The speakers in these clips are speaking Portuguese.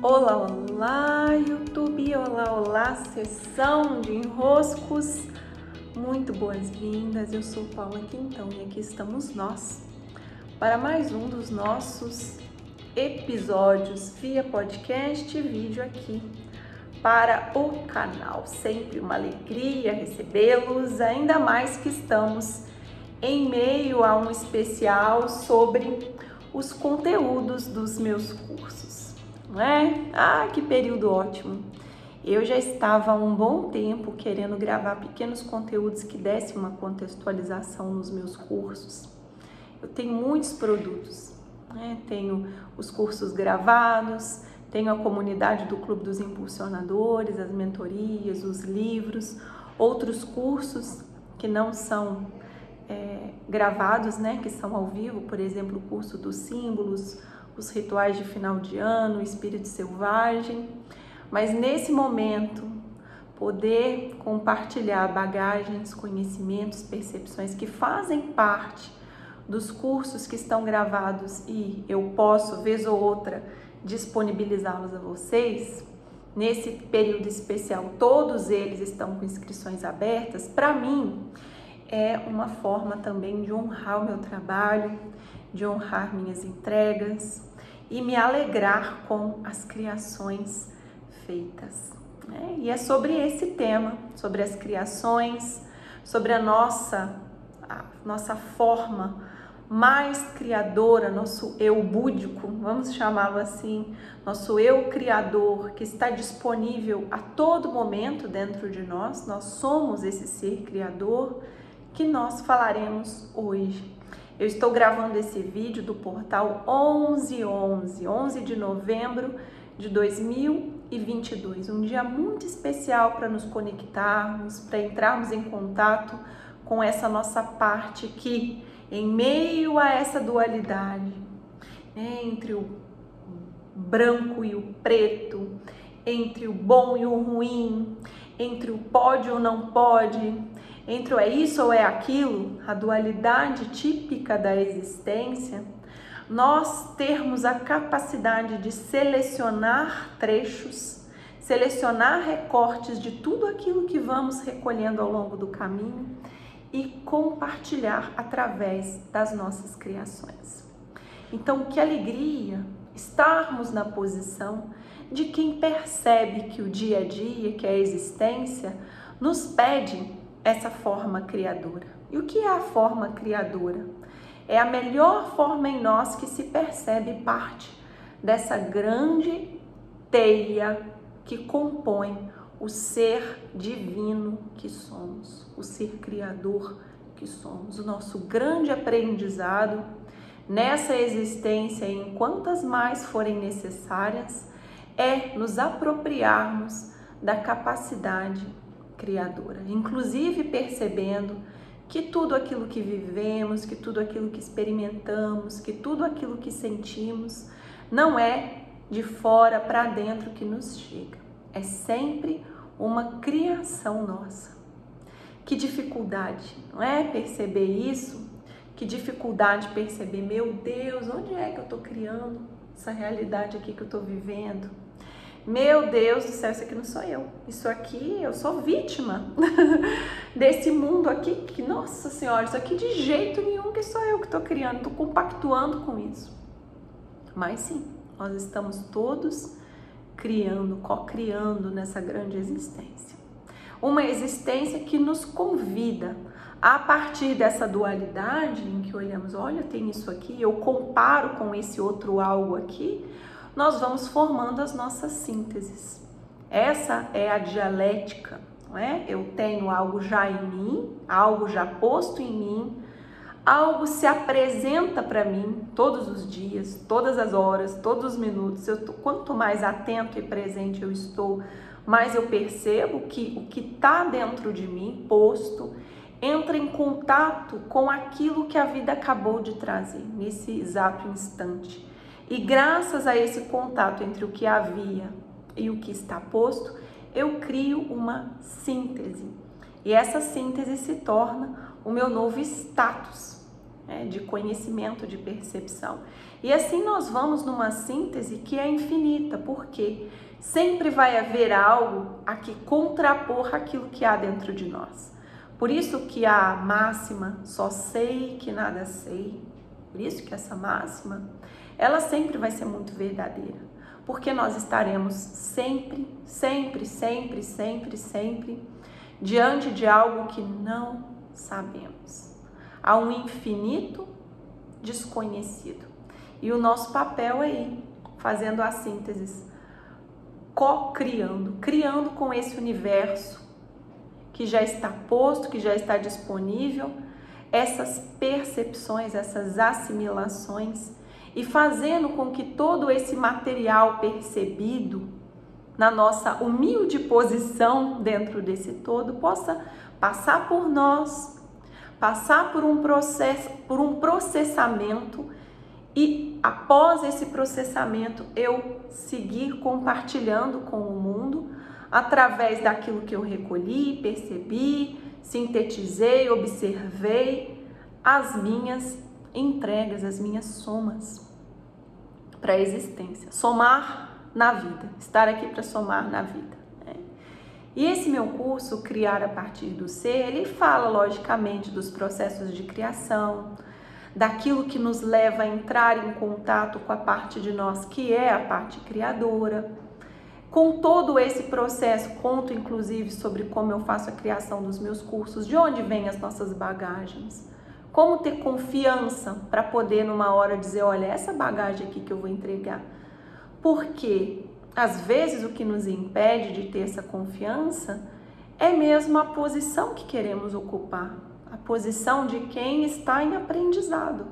Olá, olá, YouTube, olá, olá, sessão de enroscos. Muito boas-vindas. Eu sou Paula Quintão e aqui estamos nós para mais um dos nossos episódios via podcast e vídeo aqui para o canal. Sempre uma alegria recebê-los, ainda mais que estamos em meio a um especial sobre os conteúdos dos meus cursos, não é? Ah, que período ótimo! Eu já estava há um bom tempo querendo gravar pequenos conteúdos que dessem uma contextualização nos meus cursos. Eu tenho muitos produtos, né? tenho os cursos gravados, tenho a comunidade do Clube dos Impulsionadores, as mentorias, os livros, outros cursos que não são é, gravados, né, que são ao vivo, por exemplo, o curso dos símbolos, os rituais de final de ano, o espírito selvagem. Mas nesse momento, poder compartilhar bagagens, conhecimentos, percepções que fazem parte dos cursos que estão gravados e eu posso, vez ou outra, disponibilizá-los a vocês, nesse período especial, todos eles estão com inscrições abertas, para mim é uma forma também de honrar o meu trabalho, de honrar minhas entregas e me alegrar com as criações feitas. Né? E é sobre esse tema, sobre as criações, sobre a nossa, a nossa forma mais criadora, nosso eu búdico, vamos chamá-lo assim, nosso eu criador que está disponível a todo momento dentro de nós, nós somos esse ser criador que nós falaremos hoje. Eu estou gravando esse vídeo do portal 1111, 11 de novembro de 2022, um dia muito especial para nos conectarmos, para entrarmos em contato com essa nossa parte que, em meio a essa dualidade né, entre o branco e o preto, entre o bom e o ruim, entre o pode ou não pode, entre o é isso ou é aquilo, a dualidade típica da existência, nós termos a capacidade de selecionar trechos, selecionar recortes de tudo aquilo que vamos recolhendo ao longo do caminho e compartilhar através das nossas criações. Então, que alegria estarmos na posição de quem percebe que o dia a dia, que a existência, nos pede essa forma criadora. E o que é a forma criadora? É a melhor forma em nós que se percebe parte dessa grande teia que compõe o ser divino que somos, o ser criador que somos, o nosso grande aprendizado nessa existência, em quantas mais forem necessárias, é nos apropriarmos da capacidade criadora, inclusive percebendo que tudo aquilo que vivemos, que tudo aquilo que experimentamos, que tudo aquilo que sentimos não é de fora para dentro que nos chega, é sempre uma criação nossa. Que dificuldade, não é perceber isso? Que dificuldade perceber, meu Deus, onde é que eu estou criando essa realidade aqui que eu estou vivendo? Meu Deus do céu, isso aqui não sou eu. Isso aqui, eu sou vítima desse mundo aqui. Que, nossa Senhora, isso aqui de jeito nenhum que sou eu que estou criando, estou compactuando com isso. Mas sim, nós estamos todos criando, co-criando nessa grande existência. Uma existência que nos convida a partir dessa dualidade em que olhamos, olha, tem isso aqui, eu comparo com esse outro algo aqui, nós vamos formando as nossas sínteses. Essa é a dialética, não é? Eu tenho algo já em mim, algo já posto em mim, algo se apresenta para mim todos os dias, todas as horas, todos os minutos. Eu quanto mais atento e presente eu estou, mais eu percebo que o que está dentro de mim, posto, entra em contato com aquilo que a vida acabou de trazer nesse exato instante. E graças a esse contato entre o que havia e o que está posto, eu crio uma síntese. E essa síntese se torna o meu novo status. né, de conhecimento, de percepção. E assim nós vamos numa síntese que é infinita, porque sempre vai haver algo a que contrapor aquilo que há dentro de nós. Por isso que a máxima só sei que nada sei. Por isso que essa máxima, ela sempre vai ser muito verdadeira. Porque nós estaremos sempre, sempre, sempre, sempre, sempre diante de algo que não sabemos. Há um infinito desconhecido. E o nosso papel é ir fazendo a síntese, co-criando, criando com esse universo que já está posto, que já está disponível, essas percepções, essas assimilações e fazendo com que todo esse material percebido na nossa humilde posição dentro desse todo possa passar por nós, passar por um processo, por um processamento e após esse processamento eu seguir compartilhando com o mundo através daquilo que eu recolhi, percebi, sintetizei, observei, as minhas entregas, as minhas somas para a existência. Somar na vida, estar aqui para somar na vida. Né? E esse meu curso, Criar a partir do Ser, ele fala logicamente dos processos de criação, daquilo que nos leva a entrar em contato com a parte de nós que é a parte criadora com todo esse processo, conto inclusive sobre como eu faço a criação dos meus cursos, de onde vêm as nossas bagagens, como ter confiança para poder numa hora dizer, olha, essa bagagem aqui que eu vou entregar. Porque às vezes o que nos impede de ter essa confiança é mesmo a posição que queremos ocupar, a posição de quem está em aprendizado.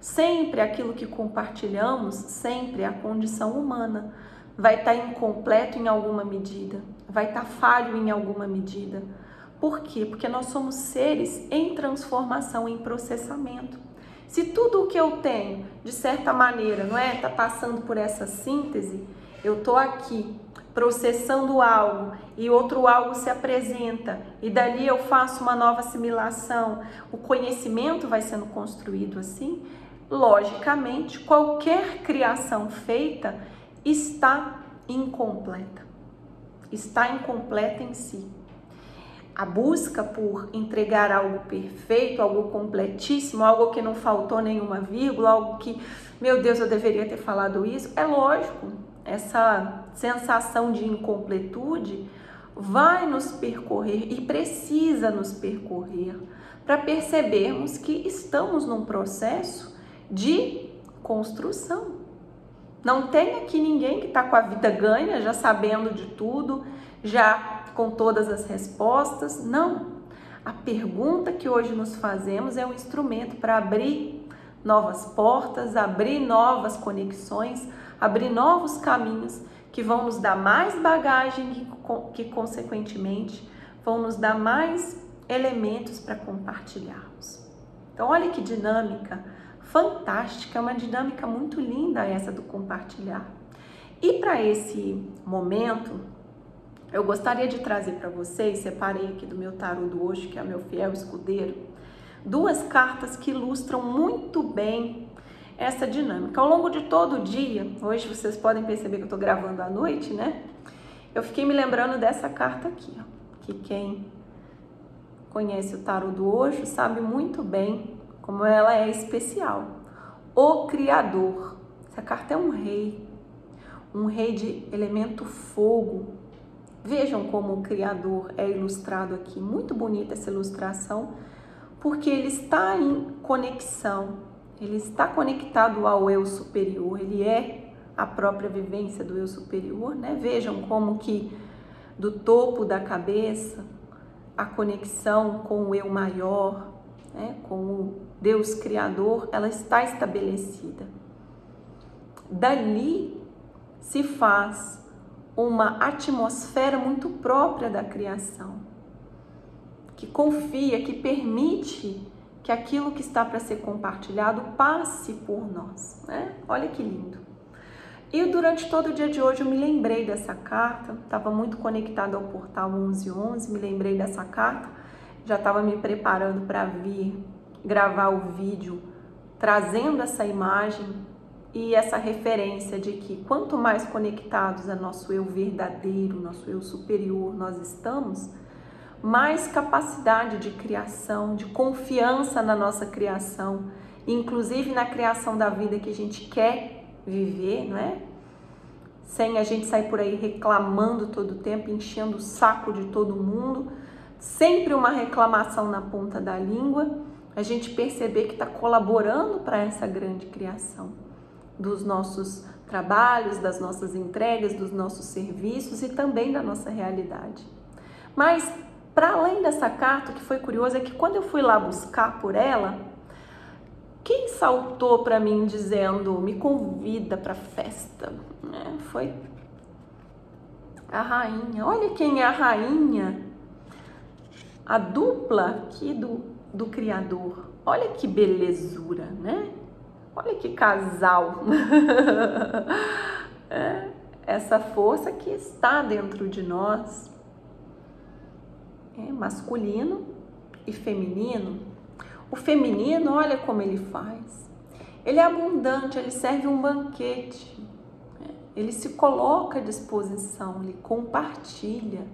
Sempre aquilo que compartilhamos, sempre é a condição humana vai estar tá incompleto em alguma medida, vai estar tá falho em alguma medida. Por quê? Porque nós somos seres em transformação, em processamento. Se tudo o que eu tenho, de certa maneira, não é, está passando por essa síntese, eu estou aqui processando algo e outro algo se apresenta e dali eu faço uma nova assimilação, o conhecimento vai sendo construído assim. Logicamente, qualquer criação feita está incompleta. Está incompleta em si. A busca por entregar algo perfeito, algo completíssimo, algo que não faltou nenhuma vírgula, algo que, meu Deus, eu deveria ter falado isso, é lógico. Essa sensação de incompletude vai nos percorrer e precisa nos percorrer para percebermos que estamos num processo de construção. Não tem aqui ninguém que está com a vida ganha, já sabendo de tudo, já com todas as respostas. Não. A pergunta que hoje nos fazemos é um instrumento para abrir novas portas, abrir novas conexões, abrir novos caminhos que vão nos dar mais bagagem que, que consequentemente vão nos dar mais elementos para compartilharmos. Então, olha que dinâmica fantástica, é uma dinâmica muito linda essa do compartilhar. E para esse momento, eu gostaria de trazer para vocês, separei aqui do meu tarô do hoje, que é meu fiel escudeiro, duas cartas que ilustram muito bem essa dinâmica. Ao longo de todo o dia, hoje vocês podem perceber que eu estou gravando à noite, né? Eu fiquei me lembrando dessa carta aqui, ó, que quem conhece o tarô do hoje sabe muito bem como ela é especial. O Criador. Essa carta é um rei, um rei de elemento fogo. Vejam como o Criador é ilustrado aqui. Muito bonita essa ilustração, porque ele está em conexão, ele está conectado ao eu superior, ele é a própria vivência do eu superior, né? Vejam como que do topo da cabeça a conexão com o eu maior, né, com o Deus Criador, ela está estabelecida. Dali se faz uma atmosfera muito própria da criação, que confia, que permite que aquilo que está para ser compartilhado passe por nós. Né? Olha que lindo. E durante todo o dia de hoje eu me lembrei dessa carta, estava muito conectada ao portal 1111, me lembrei dessa carta, já estava me preparando para vir gravar o vídeo trazendo essa imagem e essa referência de que quanto mais conectados a nosso eu verdadeiro, nosso eu superior nós estamos, mais capacidade de criação, de confiança na nossa criação, inclusive na criação da vida que a gente quer viver, não é? Sem a gente sair por aí reclamando todo o tempo, enchendo o saco de todo mundo, sempre uma reclamação na ponta da língua, a gente perceber que está colaborando para essa grande criação dos nossos trabalhos, das nossas entregas, dos nossos serviços e também da nossa realidade. Mas, para além dessa carta, o que foi curioso é que quando eu fui lá buscar por ela, quem saltou para mim dizendo me convida para festa? É, foi a rainha. Olha quem é a rainha, a dupla aqui do, do Criador. Olha que belezura, né? Olha que casal. é, essa força que está dentro de nós, é masculino e feminino o feminino, olha como ele faz. Ele é abundante, ele serve um banquete. Né? Ele se coloca à disposição, ele compartilha.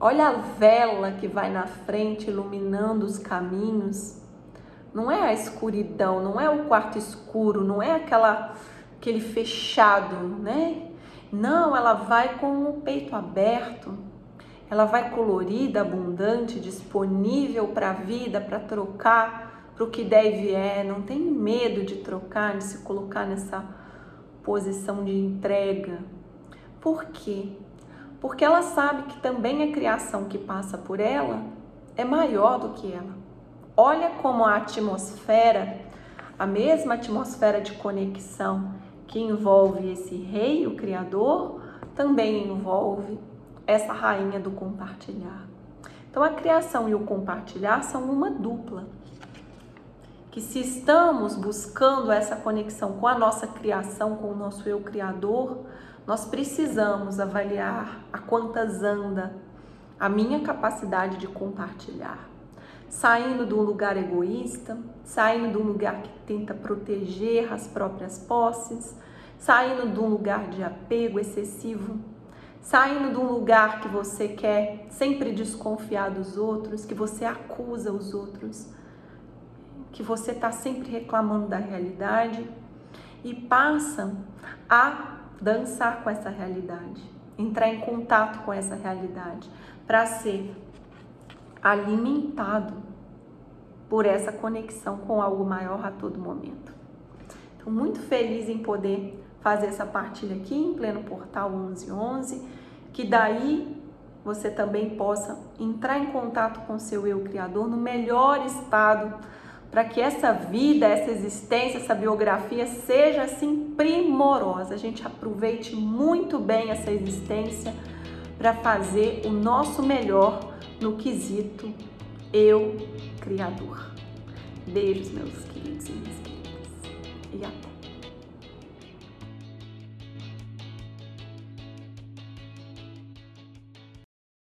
Olha a vela que vai na frente iluminando os caminhos. Não é a escuridão, não é o quarto escuro, não é aquela aquele fechado, né? Não, ela vai com o peito aberto ela vai colorida, abundante, disponível para a vida, para trocar para o que deve é. Não tem medo de trocar, de se colocar nessa posição de entrega. Por quê? Porque ela sabe que também a criação que passa por ela é maior do que ela. Olha como a atmosfera, a mesma atmosfera de conexão que envolve esse rei, o Criador, também envolve essa rainha do compartilhar. Então, a criação e o compartilhar são uma dupla. Que se estamos buscando essa conexão com a nossa criação, com o nosso eu criador, nós precisamos avaliar a quantas anda a minha capacidade de compartilhar. Saindo de um lugar egoísta, saindo de um lugar que tenta proteger as próprias posses, saindo de um lugar de apego excessivo saindo de um lugar que você quer sempre desconfiar dos outros, que você acusa os outros, que você está sempre reclamando da realidade e passa a dançar com essa realidade, entrar em contato com essa realidade, para ser alimentado por essa conexão com algo maior a todo momento. Estou muito feliz em poder fazer essa partilha aqui em pleno portal 1111, que daí você também possa entrar em contato com seu eu criador no melhor estado, para que essa vida, essa existência, essa biografia seja assim primorosa. A gente aproveite muito bem essa existência para fazer o nosso melhor no quesito eu criador. Beijos, meus queridos e minhas queridas. E até.